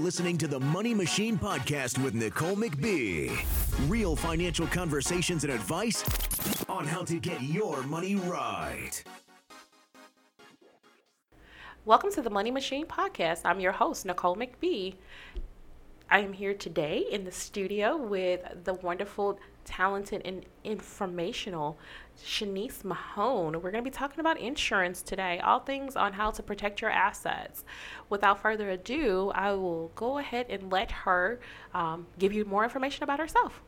listening to the Money Machine Podcast with Nicole McBee. Real financial conversations and advice on how to get your money right. Welcome to the Money Machine Podcast. I'm your host, Nicole McBee. I am here today in the studio with the wonderful, talented, and informational Shaniece Mahone. We're going to be talking about insurance today, all things on how to protect your assets. Without further ado, I will go ahead and let her um, give you more information about herself.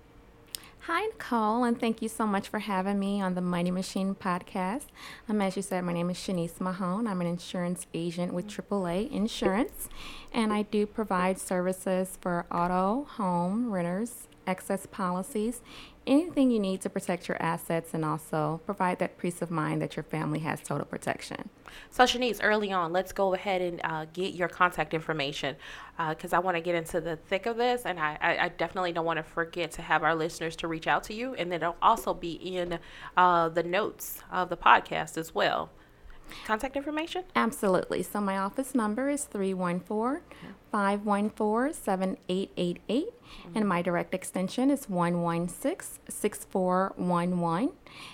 Hi, Nicole, and thank you so much for having me on the Money Machine podcast. Um, as you said, my name is Shaniece Mahone. I'm an insurance agent with AAA Insurance, and I do provide services for auto, home, renters, excess policies, anything you need to protect your assets and also provide that peace of mind that your family has total protection. So, Shaniece, early on, let's go ahead and uh, get your contact information because uh, I want to get into the thick of this, and I, I, definitely don't want to forget to have our listeners to reach out to you, and it'll also be in uh, the notes of the podcast as well. Contact information? Absolutely. So, my office number is 314 514 7888, mm-hmm. and my direct extension is 116 6411.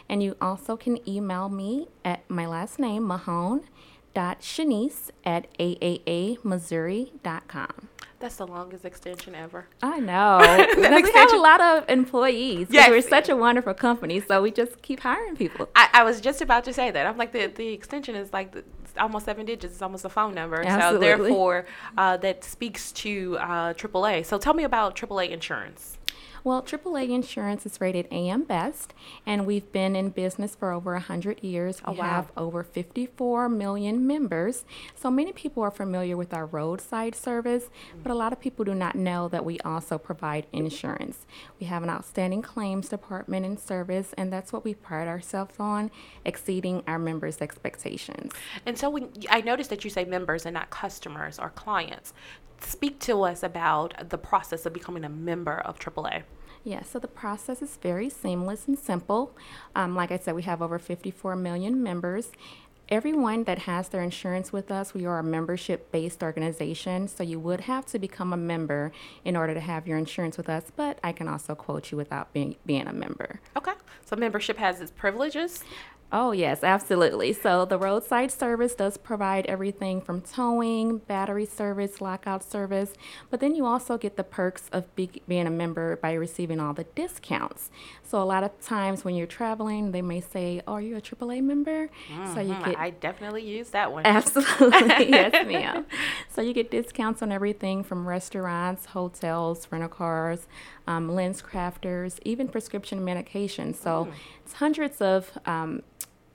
And you also can email me at my last name, Mahone. Dot Shaniece at aaamissouri.com. That's the longest extension ever. I know. we have a lot of employees. Yes. We're such a wonderful company, so we just keep hiring people. I, I was just about to say that. I'm like, the, the extension is like the, almost seven digits. It's almost a phone number. Absolutely. So therefore, uh, that speaks to uh, AAA. So tell me about AAA insurance. Well, AAA Insurance is rated AM Best, and we've been in business for over 100 years. Oh, we wow. have over 54 million members. So many people are familiar with our roadside service, but a lot of people do not know that we also provide insurance. We have an outstanding claims department and service, and that's what we pride ourselves on, exceeding our members' expectations. And so when I noticed that you say members and not customers or clients. Speak to us about the process of becoming a member of AAA. Yeah, so the process is very seamless and simple. Um, like I said, we have over 54 million members. Everyone that has their insurance with us, we are a membership based organization, so you would have to become a member in order to have your insurance with us, but I can also quote you without being, being a member. Okay. So membership has its privileges. Oh, yes, absolutely. So the roadside service does provide everything from towing, battery service, lockout service, but then you also get the perks of be- being a member by receiving all the discounts. So a lot of times when you're traveling, they may say, "Oh, are you a AAA member?" Mm-hmm. So you get I definitely use that one. Absolutely, yes, ma'am. So you get discounts on everything from restaurants, hotels, rental cars, um, LensCrafters, even prescription medication. So Mm. it's hundreds of um,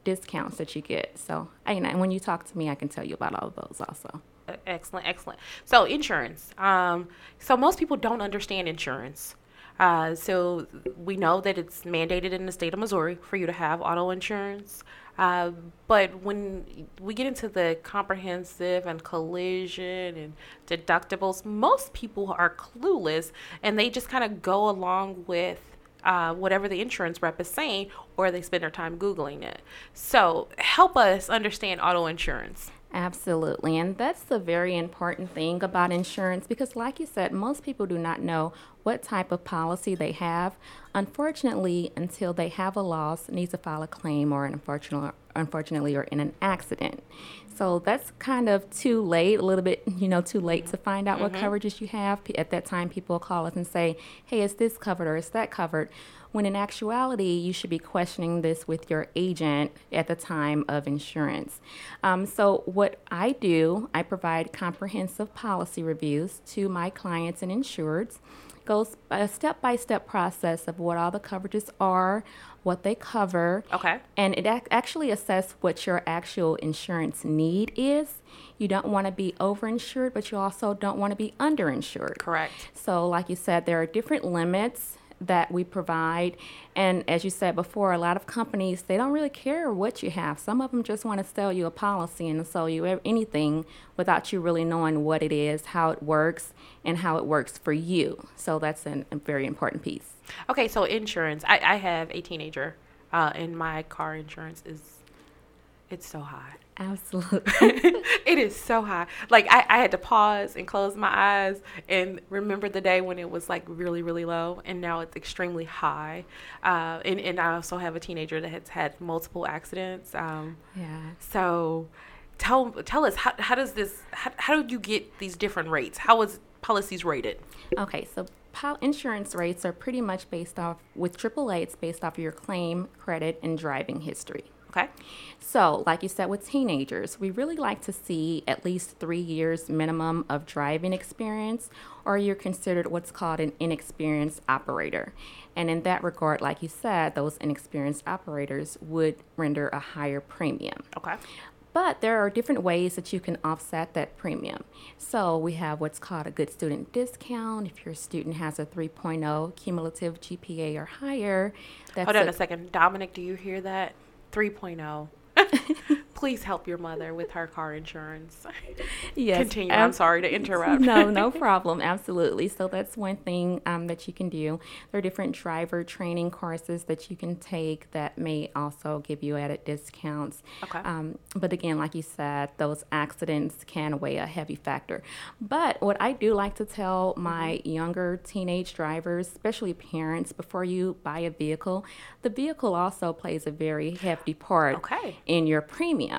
discounts that you get. So, and when you talk to me, I can tell you about all of those also. Excellent, excellent. So insurance. Um, so most people don't understand insurance. Uh, so we know that it's mandated in the state of Missouri for you to have auto insurance. Uh, but when we get into the comprehensive and collision and deductibles, most people are clueless and they just kind of go along with uh, whatever the insurance rep is saying, or they spend their time Googling it. So help us understand auto insurance. Absolutely. And that's the very important thing about insurance because, like you said, most people do not know what type of policy they have. Unfortunately, until they have a loss, need to file a claim or an unfortunately, unfortunately or in an accident. So that's kind of too late, a little bit, you know, too late to find out what mm-hmm. coverages you have. At that time, people call us and say, hey, is this covered or is that covered? When in actuality, you should be questioning this with your agent at the time of insurance. Um, so, what I do, I provide comprehensive policy reviews to my clients and insureds goes a step by step process of what all the coverages are, what they cover. Okay. And it ac- actually assess what your actual insurance need is. You don't want to be overinsured, but you also don't want to be underinsured. Correct. So, like you said, there are different limits that we provide. And as you said before, a lot of companies, they don't really care what you have. Some of them just want to sell you a policy and sell you anything without you really knowing what it is, how it works, and how it works for you. So that's an, a very important piece. Okay, so insurance. I, I have a teenager, uh, and my car insurance is it's so high. Absolutely. it is so high. Like I, I had to pause and close my eyes and remember the day when it was like really, really low, and now it's extremely high. Uh, and and I also have a teenager that has had multiple accidents. Um, yeah. So, tell tell us how how does this how, how do you get these different rates? How is policies rated? Okay, so pol- insurance rates are pretty much based off with AAA. It's based off your claim, credit, and driving history. Okay. So, like you said, with teenagers, we really like to see at least three years minimum of driving experience, or you're considered what's called an inexperienced operator. And in that regard, like you said, those inexperienced operators would render a higher premium. Okay. But there are different ways that you can offset that premium. So we have what's called a good student discount. If your student has a 3.0 cumulative GPA or higher, that's Hold on a, a second. Dominic, do you hear that? 3.0. Please help your mother with her car insurance. Yes. Continue. Ab- I'm sorry to interrupt. no, no problem. Absolutely. So that's one thing um, that you can do. There are different driver training courses that you can take that may also give you added discounts. Okay. Um, but again, like you said, those accidents can weigh a heavy factor. But what I do like to tell my mm-hmm. younger teenage drivers, especially parents, before you buy a vehicle, the vehicle also plays a very hefty part okay. in your premium.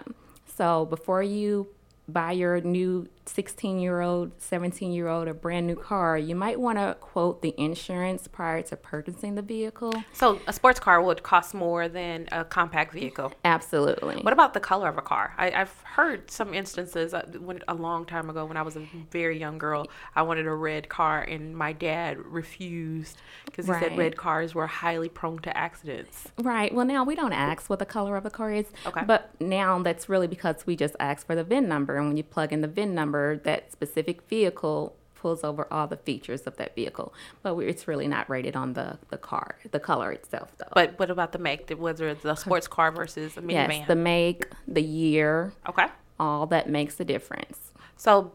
So before you buy your new 16 year old, 17 year old, a brand new car, you might want to quote the insurance prior to purchasing the vehicle. So, a sports car would cost more than a compact vehicle? Absolutely. What about the color of a car? I, have heard some instances uh, when, a long time ago when I was a very young girl, I wanted a red car, and my dad refused because he right. said red cars were highly prone to accidents. Right. Well, now we don't ask what the color of a car is. Okay. But now that's really because we just ask for the VIN number. And when you plug in the VIN number, number, that specific vehicle pulls over all the features of that vehicle, but it's really not rated on the, the car, the color itself, though. But what about the make? Whether it's a sports car versus a minivan? Yes, the make, the year. Okay. All that makes a difference. So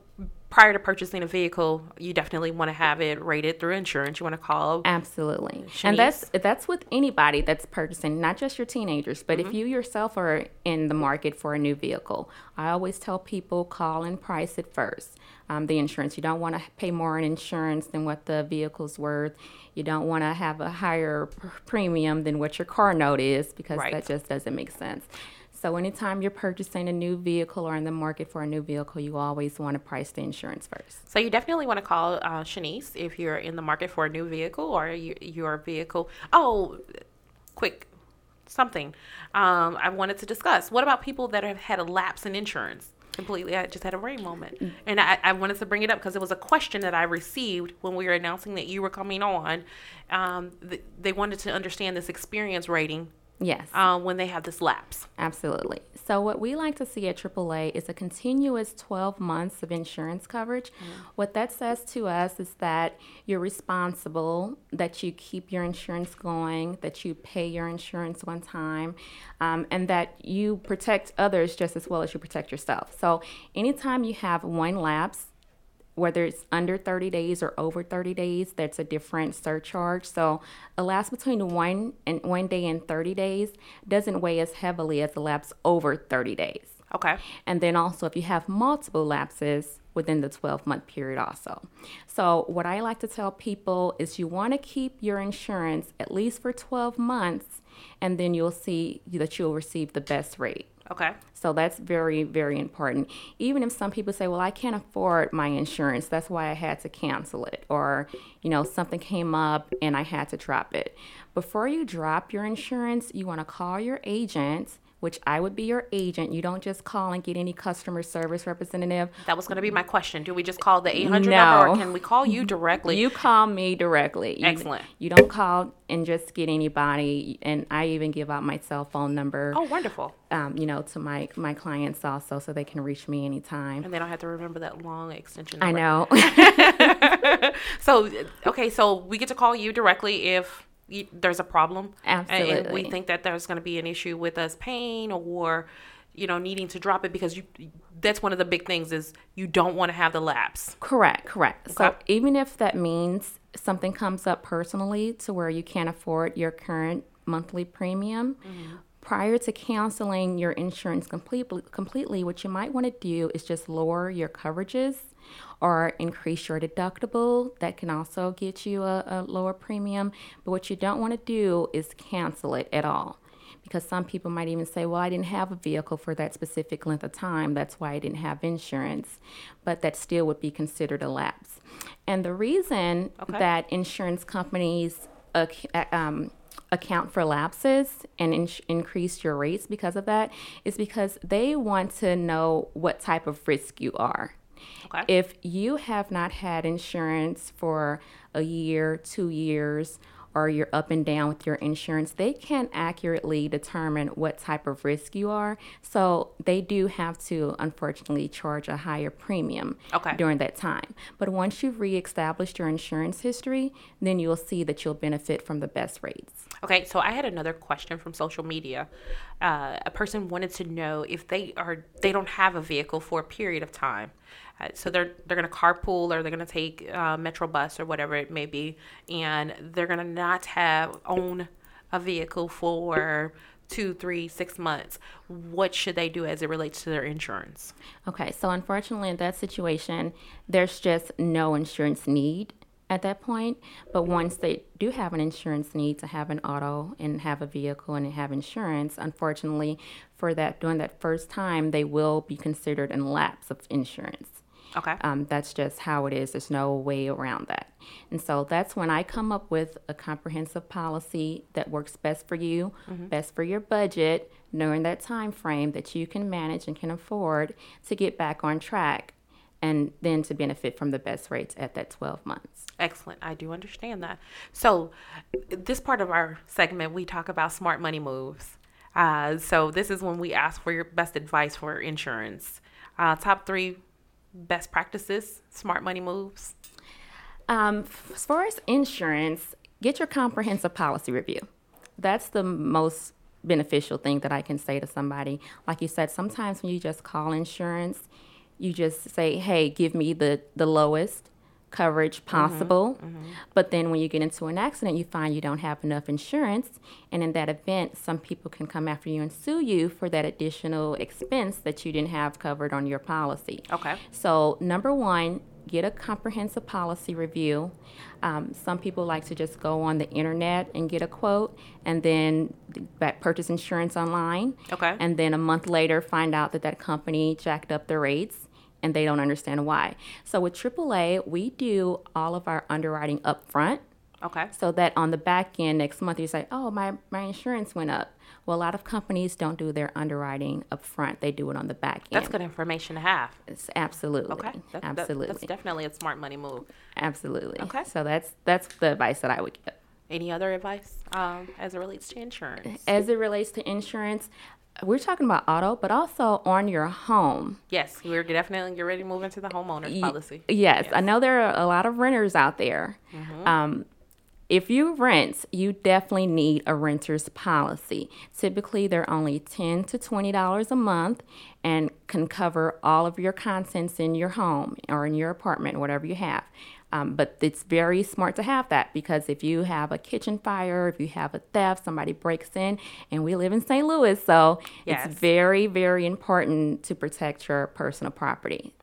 prior to purchasing a vehicle, you definitely want to have it rated through insurance. You want to call absolutely, Shaniece. and that's that's with anybody that's purchasing, not just your teenagers, but mm-hmm. if you yourself are in the market for a new vehicle. I always tell people call and price it first. Um, the insurance. You don't want to pay more in insurance than what the vehicle's worth. You don't want to have a higher premium than what your car note is because right. that just doesn't make sense. So anytime you're purchasing a new vehicle or in the market for a new vehicle, you always want to price the insurance first. So you definitely want to call uh, Shaniece if you're in the market for a new vehicle or you, your vehicle. Oh, quick something um, I wanted to discuss. What about people that have had a lapse in insurance? Completely, I just had a brain moment, and I, I wanted to bring it up because it was a question that I received when we were announcing that you were coming on. Um, th- they wanted to understand this experience rating Yes. Um, when they have this lapse. Absolutely. So, what we like to see at AAA is a continuous 12 months of insurance coverage. Mm-hmm. What that says to us is that you're responsible, that you keep your insurance going, that you pay your insurance one time, um, and that you protect others just as well as you protect yourself. So, anytime you have one lapse, whether it's under 30 days or over 30 days, that's a different surcharge. So a lapse between one and one day and 30 days doesn't weigh as heavily as a lapse over 30 days. Okay. And then also if you have multiple lapses within the 12 month period also. So what I like to tell people is you want to keep your insurance at least for 12 months and then you'll see that you'll receive the best rate. Okay. So that's very, very important. Even if some people say, well, I can't afford my insurance, that's why I had to cancel it, or, you know, something came up and I had to drop it. Before you drop your insurance, you want to call your agent which I would be your agent. You don't just call and get any customer service representative. That was going to be my question. Do we just call the 800 no. number or can we call you directly? You call me directly. You, Excellent. You don't call and just get anybody. And I even give out my cell phone number. Oh, wonderful. Um, you know, to my, my clients also so they can reach me anytime. And they don't have to remember that long extension number. I know. so, okay, so we get to call you directly if there's a problem. Absolutely. And we think that there's going to be an issue with us paying or, you know, needing to drop it because you. That's one of the big things is you don't want to have the lapse. Correct. Correct. Okay. So even if that means something comes up personally to where you can't afford your current monthly premium. Mm-hmm prior to canceling your insurance completely, completely, what you might want to do is just lower your coverages or increase your deductible. That can also get you a, a lower premium. But what you don't want to do is cancel it at all. Because some people might even say, well, I didn't have a vehicle for that specific length of time. That's why I didn't have insurance. But that still would be considered a lapse. And the reason Okay. that insurance companies ac- um, account for lapses and in- increase your rates because of that is because they want to know what type of risk you are. Okay. If you have not had insurance for a year, two years, or you're up and down with your insurance, they can't accurately determine what type of risk you are. So they do have to, unfortunately, charge a higher premium Okay. during that time. But once you've reestablished your insurance history, then you'll see that you'll benefit from the best rates. Okay, so I had another question from social media. Uh, a person wanted to know if they are they don't have a vehicle for a period of time, so they're they're gonna carpool or they're gonna take uh, Metro bus or whatever it may be, and they're gonna not have own a vehicle for two, three, six months. What should they do as it relates to their insurance? Okay, so unfortunately, in that situation, there's just no insurance need at that point. But once they do have an insurance need to have an auto and have a vehicle and have insurance, unfortunately, for that during that first time, they will be considered in lapse of insurance. Okay. Um, that's just how it is. There's no way around that. And so that's when I come up with a comprehensive policy that works best for you, best for your budget, knowing that time frame that you can manage and can afford to get back on track and then to benefit from the best rates at that 12 months. Excellent. I do understand that. So, this part of our segment, we talk about smart money moves. Uh, so, this is when we ask for your best advice for insurance. Uh, top three best practices, smart money moves. Um, as far as insurance, get your comprehensive policy review. That's the most beneficial thing that I can say to somebody. Like you said, sometimes when you just call insurance, you just say, "Hey, give me the the lowest coverage possible." But then when you get into an accident, you find you don't have enough insurance, and in that event, some people can come after you and sue you for that additional expense that you didn't have covered on your policy. Okay. So, number one, get a comprehensive policy review. Um, some people like to just go on the internet and get a quote and then back purchase insurance online. Okay. And then a month later, find out that that company jacked up their rates and they don't understand why. So, with AAA, we do all of our underwriting up front Okay. so that on the back end next month you say, "Oh, my my insurance went up." Well, a lot of companies don't do their underwriting up front; they do it on the back end. That's good information to have. It's absolutely, Okay. That- that- absolutely, that's definitely a smart money move. absolutely. Okay. So that's that's the advice that I would give. Any other advice um, as it relates to insurance? As it relates to insurance, we're talking about auto, but also on your home. Yes, we're definitely get ready to move into the homeowner's policy. Yes, I know there are a lot of renters out there. Mm-hmm. Um, if you rent, you definitely need a renter's policy. Typically, they're only ten to twenty dollars a month, and can cover all of your contents in your home or in your apartment, whatever you have. Um, but it's very smart to have that because if you have a kitchen fire, if you have a theft, somebody breaks in, and we live in St. Louis, so Yes. it's very, very important to protect your personal property.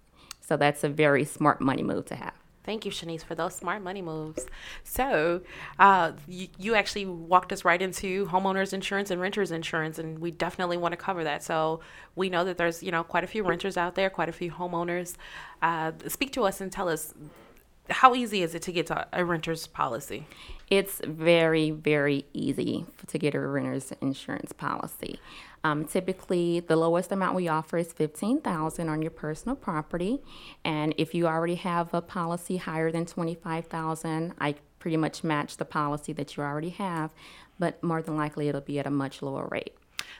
So that's a very smart money move to have. Thank you, Shaniece, for those smart money moves. So, uh, you, you actually walked us right into homeowners insurance and renters insurance, and we definitely want to cover that. So, we know that there's you know quite a few renters out there, quite a few homeowners. Uh, speak to us and tell us how easy is it to get to a renter's policy? It's very, very easy to get a renter's insurance policy. Um, typically, the lowest amount we offer is fifteen thousand on your personal property, and if you already have a policy higher than twenty-five thousand, I pretty much match the policy that you already have, but more than likely it'll be at a much lower rate.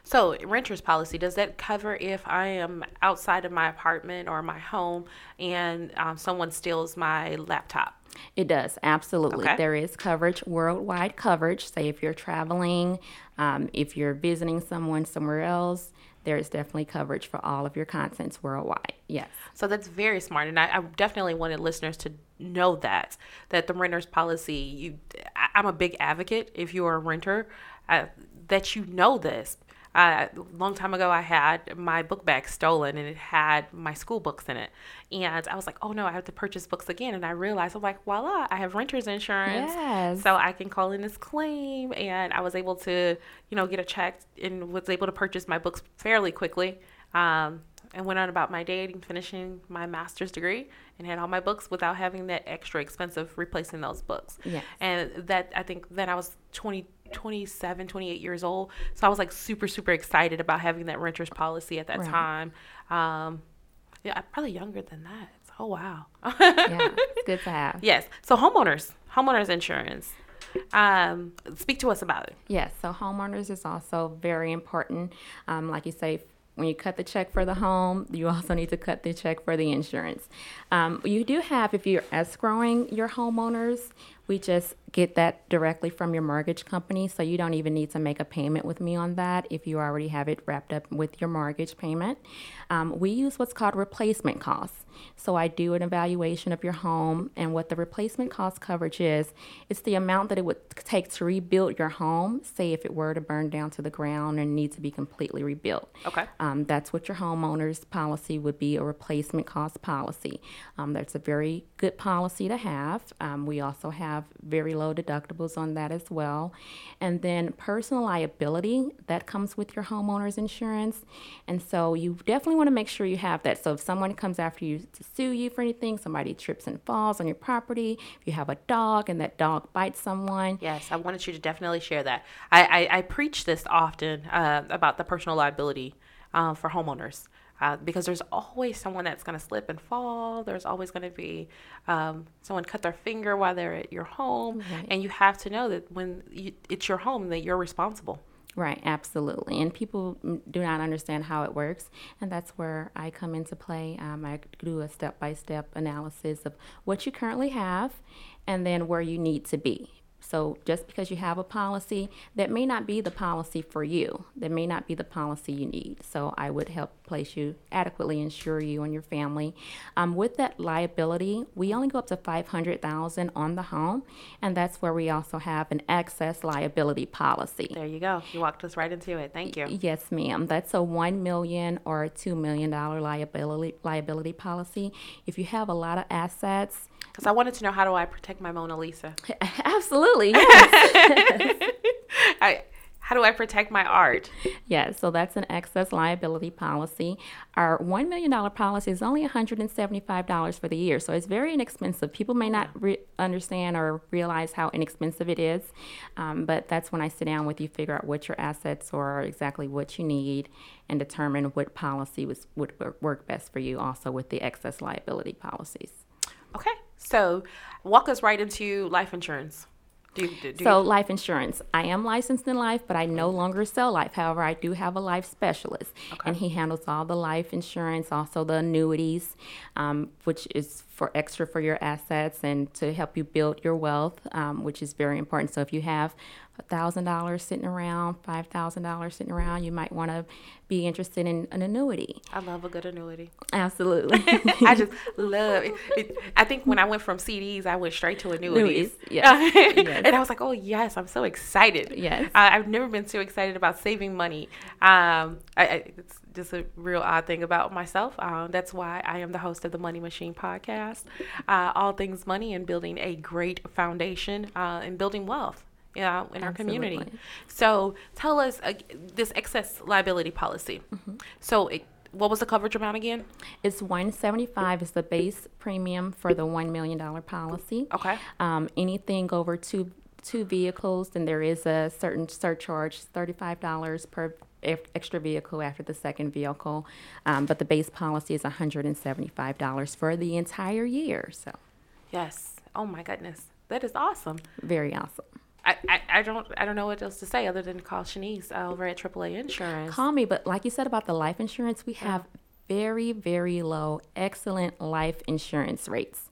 So, renter's policy does that cover if I am outside of my apartment or my home and um, someone steals my laptop? It does, absolutely. Okay. There is coverage, worldwide coverage. Say if you're traveling, um, if you're visiting someone somewhere else, there is definitely coverage for all of your contents worldwide. Yes. So that's very smart, and I, I definitely wanted listeners to know that that the renter's policy. You, I, I'm a big advocate. If you're a renter, uh, that you know this. Uh, a long time ago, I had my book bag stolen and it had my school books in it. And I was like, oh no, I have to purchase books again. And I realized, I'm like, voila, I have renter's insurance. Yes. So I can call in this claim. And I was able to, you know, get a check and was able to purchase my books fairly quickly. Um, and went on about my day, finishing my master's degree, and had all my books without having that extra expense of replacing those books. Yes. And that I think then I was 20, 27, 28 years old. So I was like super, super excited about having that renter's policy at that Right. time. Um, yeah, I'm probably younger than that. Oh, wow. yeah, it's good to have. yes. So homeowners, homeowners insurance. Um, speak to us about it. Yes, so homeowners is also very important. Um, like you say, when you cut the check for the home, you also need to cut the check for the insurance. Um, you do have, if you're escrowing your homeowners, we just get that directly from your mortgage company, so you don't even need to make a payment with me on that if you already have it wrapped up with your mortgage payment. Um, we use what's called replacement costs. So I do an evaluation of your home, and what the replacement cost coverage is, it's the amount that it would take to rebuild your home. Say if it were to burn down to the ground and need to be completely rebuilt. Okay. Um, that's what your homeowner's policy would be a replacement cost policy. Um, that's a very good policy to have. Um, we also have very low deductibles on that as well. And then personal liability, that comes with your homeowner's insurance. And so you definitely want to make sure you have that. So if someone comes after you to sue you for anything, somebody trips and falls on your property, if you have a dog and that dog bites someone, Yes, I wanted you to definitely share that. I, I, I preach this often uh, about the personal liability uh, for homeowners uh, because there's always someone that's going to slip and fall. There's always going to be um, someone cut their finger while they're at your home, Right. and you have to know that when you, it's your home that you're responsible. Right, absolutely. And people do not understand how it works. And that's where I come into play. Um, I do a step by step analysis of what you currently have and then where you need to be. So just because you have a policy, that may not be the policy for you. That may not be the policy you need. So I would help place you adequately insure you and your family. Um, with that liability, we only go up to five hundred thousand on the home, and that's where we also have an excess liability policy. There you go. You walked us right into it. Thank you. Yes, ma'am. That's a one million or a two million dollar liability liability policy. If you have a lot of assets, Because I wanted to know how do I protect my Mona Lisa? absolutely. Yes. I, how do I protect my art? yes. So that's an excess liability policy. Our one million dollar policy is only one hundred and seventy five dollars for the year, so it's very inexpensive. People may not re- understand or realize how inexpensive it is, um, but that's when I sit down with you, figure out what your assets are, exactly what you need, and determine what policy was would work best for you. Also with the excess liability policies. Okay, so walk us right into life insurance. Do do, do So, life insurance. I am licensed in life, but I no longer sell life. However, I do have a life specialist, and he handles all the life insurance, also the annuities, um, which is for extra for your assets and to help you build your wealth, um, which is very important. So, if you have thousand dollars sitting around, five thousand dollars sitting around, you might want to be interested in an annuity. I love a good annuity. Absolutely. I just love it. it. I think when I went from CDs, I went straight to annuities. Yes, yes. and I was like, oh, yes, I'm so excited. Yes. I, I've never been so excited about saving money. Um, I, I, it's just a real odd thing about myself. Um, that's why I am the host of the Money Machine podcast, uh, all things money and building a great foundation uh, and building wealth. Yeah, in our community. So tell us uh, this excess liability policy. Mm-hmm. So, it, what was the coverage amount again? It's 175 is the base premium for the $1 million policy. Okay. Um, anything over two two vehicles, then there is a certain surcharge, $35 per ex- extra vehicle after the second vehicle. Um, but the base policy is $175 for the entire year. So Yes. Oh my goodness, that is awesome. very awesome. I, I, I don't I don't know what else to say other than call Shaniece over at AAA Insurance. Call me, but like you said about the life insurance, we have very, very low, excellent life insurance rates.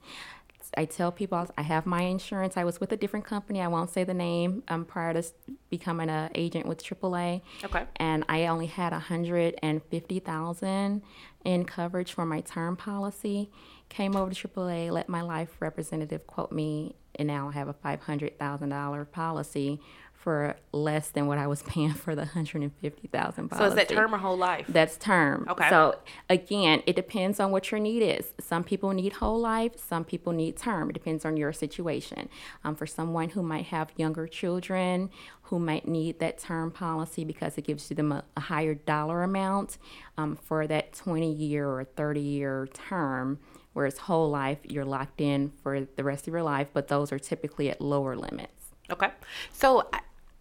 I tell people I have my insurance. I was with a different company. I won't say the name. Um, prior to becoming an agent with AAA, Okay. and I only had a hundred and fifty thousand in coverage for my term policy. Came over to AAA, let my life representative quote me, and now I have a five hundred thousand dollar policy for less than what I was paying for the hundred and fifty thousand policy. So is that term or whole life? That's term. Okay. So again, it depends on what your need is. Some people need whole life. Some people need term. It depends on your situation. Um, for someone who might have younger children, who might need that term policy because it gives you them a, a higher dollar amount um, for that 20 year or 30 year term. Whereas whole life, you're locked in for the rest of your life, but those are typically at lower limits. Okay. So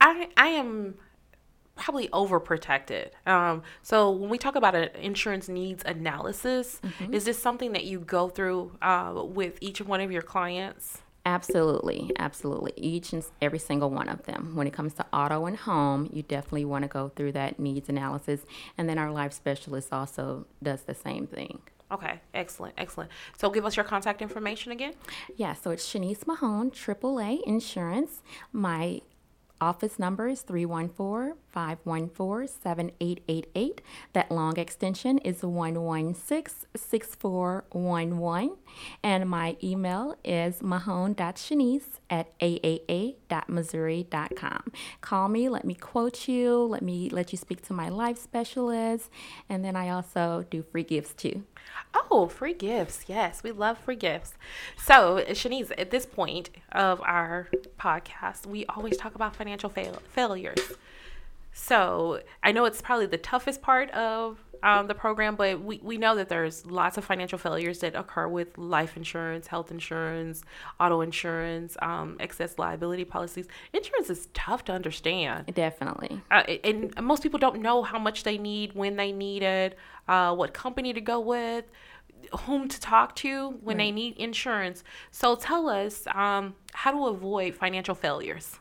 I, I, am probably overprotected. Um, so when we talk about an insurance needs analysis, is this something that you go through uh, with each one of your clients? Absolutely, absolutely. Each and every single one of them. When it comes to auto and home, you definitely want to go through that needs analysis. And then our life specialist also does the same thing. Okay, excellent, excellent. So give us your contact information again. Yeah, so it's Shaniece Mahone, AAA Insurance. My office number is 314 514 7888. That long extension is 116 6411. And my email is mahone.shanice at aaa.missouri.com. Call me, let me quote you, let me let you speak to my life specialist, and then I also do free gifts too. Oh, free gifts. Yes, we love free gifts. So, Shaniece, at this point of our podcast, we always talk about financial fail- failures. So, I know it's probably the toughest part of um, the program, but we, we know that there's lots of financial failures that occur with life insurance, health insurance, auto insurance, um, excess liability policies. Insurance is tough to understand. Definitely. Uh, and most people don't know how much they need, when they need it, uh, what company to go with, whom to talk to when they need insurance. So tell us um, how to avoid financial failures.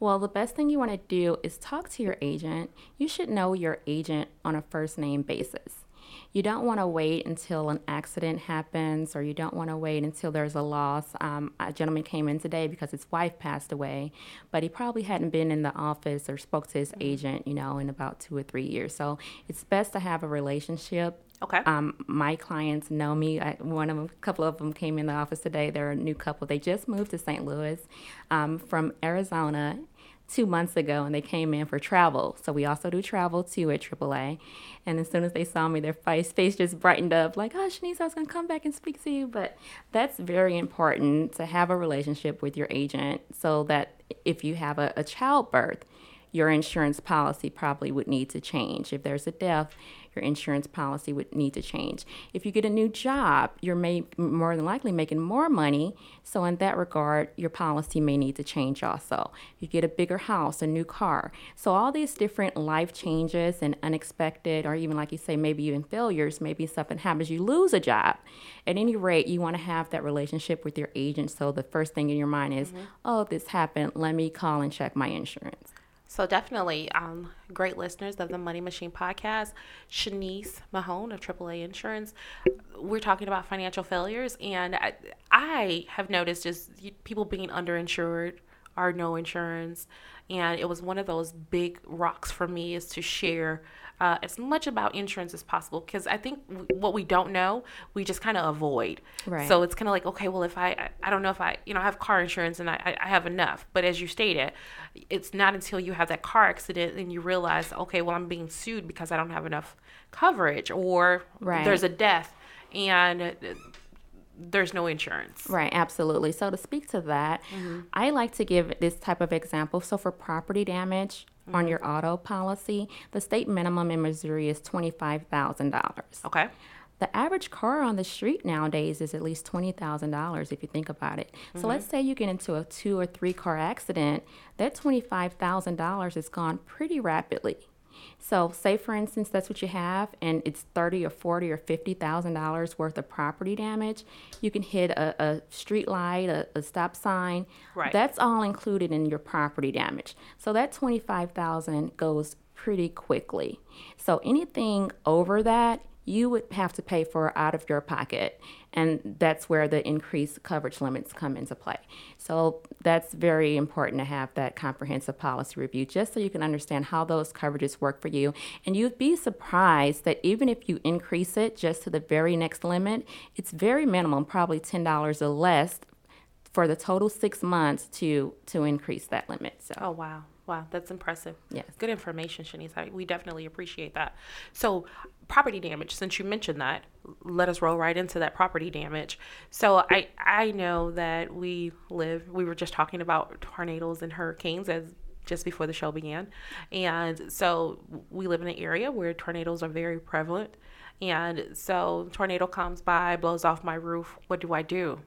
Well, the best thing you want to do is talk to your agent. You should know your agent on a first name basis. You don't want to wait until an accident happens, or you don't want to wait until there's a loss. Um, a gentleman came in today because his wife passed away, but he probably hadn't been in the office or spoke to his agent, you know, in about two or three years. So it's best to have a relationship Okay. um, my clients know me. I, one of a couple of them came in the office today. They're a new couple. They just moved to St. Louis um, from Arizona two months ago, and they came in for travel. So we also do travel too at AAA. And as soon as they saw me, their face face just brightened up, like, "Oh, Shaniece, I was gonna come back and speak to you." But that's very important to have a relationship with your agent, so that if you have a, a childbirth, your insurance policy probably would need to change. If there's a death, your insurance policy would need to change. If you get a new job, you're may, more than likely making more money. So, in that regard, your policy may need to change also. You get a bigger house, a new car. So, all these different life changes and unexpected, or even like you say, maybe even failures, maybe something happens, you lose a job. At any rate, you want to have that relationship with your agent. So, the first thing in your mind is, mm-hmm. oh, this happened, let me call and check my insurance. So definitely, um, great listeners of the Money Machine podcast, Shaniece Mahone of AAA Insurance. We're talking about financial failures, and I, I have noticed just people being underinsured or no insurance, and it was one of those big rocks for me is to share uh, as much about insurance as possible because I think w- what we don't know, we just kind of avoid. Right. So it's kind of like, okay, well, if I, I, I don't know if I, you know, I have car insurance and I, I have enough. But as you stated, it's not until you have that car accident and you realize, okay, well, I'm being sued because I don't have enough coverage or Right. there's a death and there's no insurance. Right, absolutely. So to speak to that, I like to give this type of example. So for property damage on your auto policy, the state minimum in Missouri is twenty-five thousand dollars. Okay. The average car on the street nowadays is at least twenty thousand dollars if you think about it. So mm-hmm. let's say you get into a two or three car accident, that twenty-five thousand dollars is gone pretty rapidly. So, say for instance that's what you have, and it's thirty or forty or fifty thousand dollars worth of property damage. You can hit a, a street light, a, a stop sign. Right. That's all included in your property damage. So that twenty five thousand goes pretty quickly. So anything over that, you would have to pay for out of your pocket. And that's where the increased coverage limits come into play. So that's very important to have that comprehensive policy review just so you can understand how those coverages work for you. And you'd be surprised that even if you increase it just to the very next limit, it's very minimum, probably $10 or less for the total six months to to increase that limit. So Oh wow. Wow, that's impressive. Yes. Good information, Shaniece. We definitely appreciate that. So, property damage, since you mentioned that, let us roll right into that property damage. So, I, I know that we live, we were just talking about tornadoes and hurricanes as just before the show began. And so, we live in an area where tornadoes are very prevalent. And so, tornado comes by, blows off my roof. What do I do?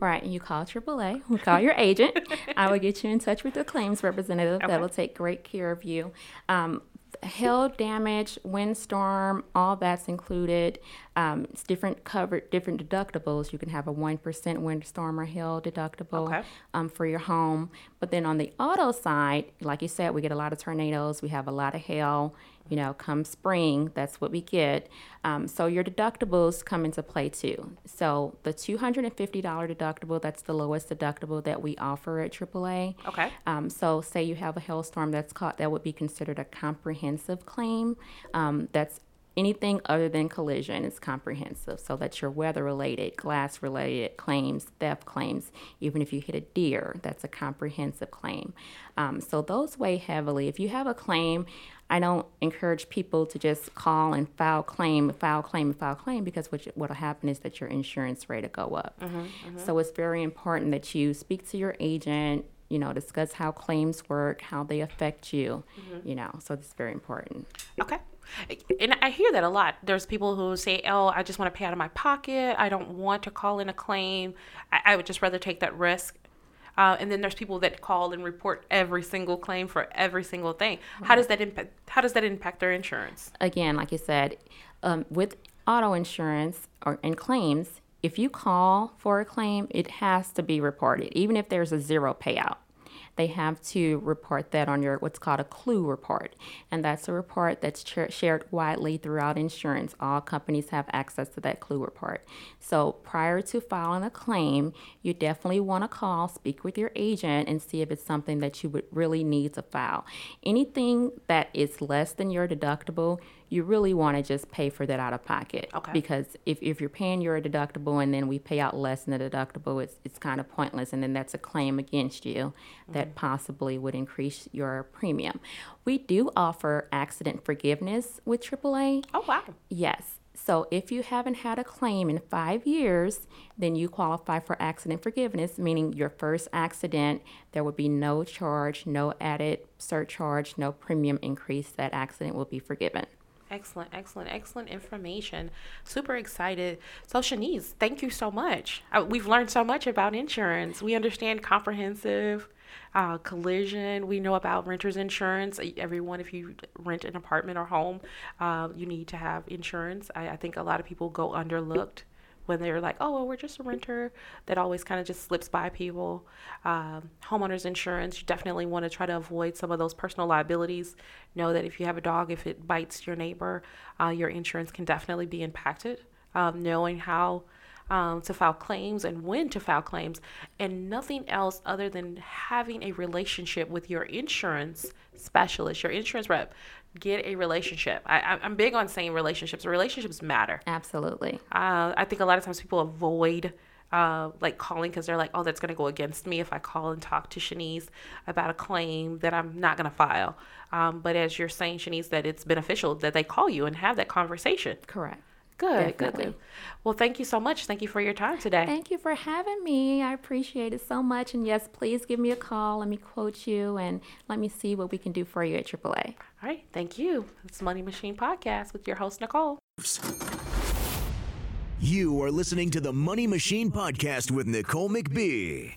Right, you call AAA, we call your agent. I will get you in touch with the claims representative Okay. that will take great care of you. Um, hail damage, windstorm, all that's included. Um, it's different covered, different deductibles. You can have a one percent windstorm or hail deductible Okay. um, for your home. But then on the auto side, like you said, we get a lot of tornadoes. We have a lot of hail. You know, come spring, that's what we get. Um, so your deductibles come into play too. So the $250 deductible, that's the lowest deductible that we offer at AAA. Okay. Um, so say you have a hailstorm that's caught, that would be considered a comprehensive claim. Um, that's anything other than collision is comprehensive. So that's your weather related, glass related claims, theft claims. Even if you hit a deer, that's a comprehensive claim. Um, so those weigh heavily. If you have a claim, I don't encourage people to just call and file claim, file claim, file claim because what what'll happen is that your insurance rate will go up. Mm-hmm, mm-hmm. So it's very important that you speak to your agent, you know, discuss how claims work, how they affect you, mm-hmm. you know. So it's very important. Okay. And I hear that a lot. There's people who say, "Oh, I just want to pay out of my pocket. I don't want to call in a claim. I, I would just rather take that risk." Uh, and then there's people that call and report every single claim for every single thing. How does that impact? How does that impact their insurance? again, like you said, um, with auto insurance or and claims, if you call for a claim, it has to be reported, even if there's a zero payout. They have to report that on your what's called a clue report, and that's a report that's ch- shared widely throughout insurance. All companies have access to that clue report. So prior to filing a claim, you definitely want to call, speak with your agent, and see if it's something that you would really need to file. Anything that is less than your deductible, you really want to just pay for that out of pocket. Okay. Because if, if you're paying your deductible and then we pay out less than the deductible, it's, it's kind of pointless. And then that's a claim against you that mm-hmm. possibly would increase your premium. We do offer accident forgiveness with AAA. Oh wow. Yes. So if you haven't had a claim in five years, then you qualify for accident forgiveness, meaning your first accident, there would be no charge, no added surcharge, no premium increase. That accident will be forgiven. Excellent, excellent, excellent information. Super excited. So, Shaniece, thank you so much. Uh, we've learned so much about insurance. We understand comprehensive, uh, collision. We know about renter's insurance. Everyone, if you rent an apartment or home, uh, you need to have insurance. I, I think a lot of people go underlooked when they're like, oh, well, we're just a renter. That always kind of just slips by people. Um, homeowners insurance, you definitely want to try to avoid some of those personal liabilities. Know that if you have a dog, if it bites your neighbor, uh, your insurance can definitely be impacted. Um, knowing how um, to file claims and when to file claims, and nothing else other than having a relationship with your insurance specialist, your insurance rep. Get a relationship. I, I'm big on saying relationships. Relationships matter. Absolutely. Uh, I think a lot of times people avoid uh, like calling because they're like, oh, that's going to go against me if I call and talk to Shaniece about a claim that I'm not going to file. Um, but as you're saying, Shaniece, that it's beneficial that they call you and have that conversation. Correct. Good, good, Definitely. good. Well, thank you so much. Thank you for your time today. Thank you for having me. I appreciate it so much. And yes, please give me a call. Let me quote you and let me see what we can do for you at AAA. All right, thank you. It's Money Machine Podcast with your host, Nicole. You are listening to the Money Machine Podcast with Nicole McBee.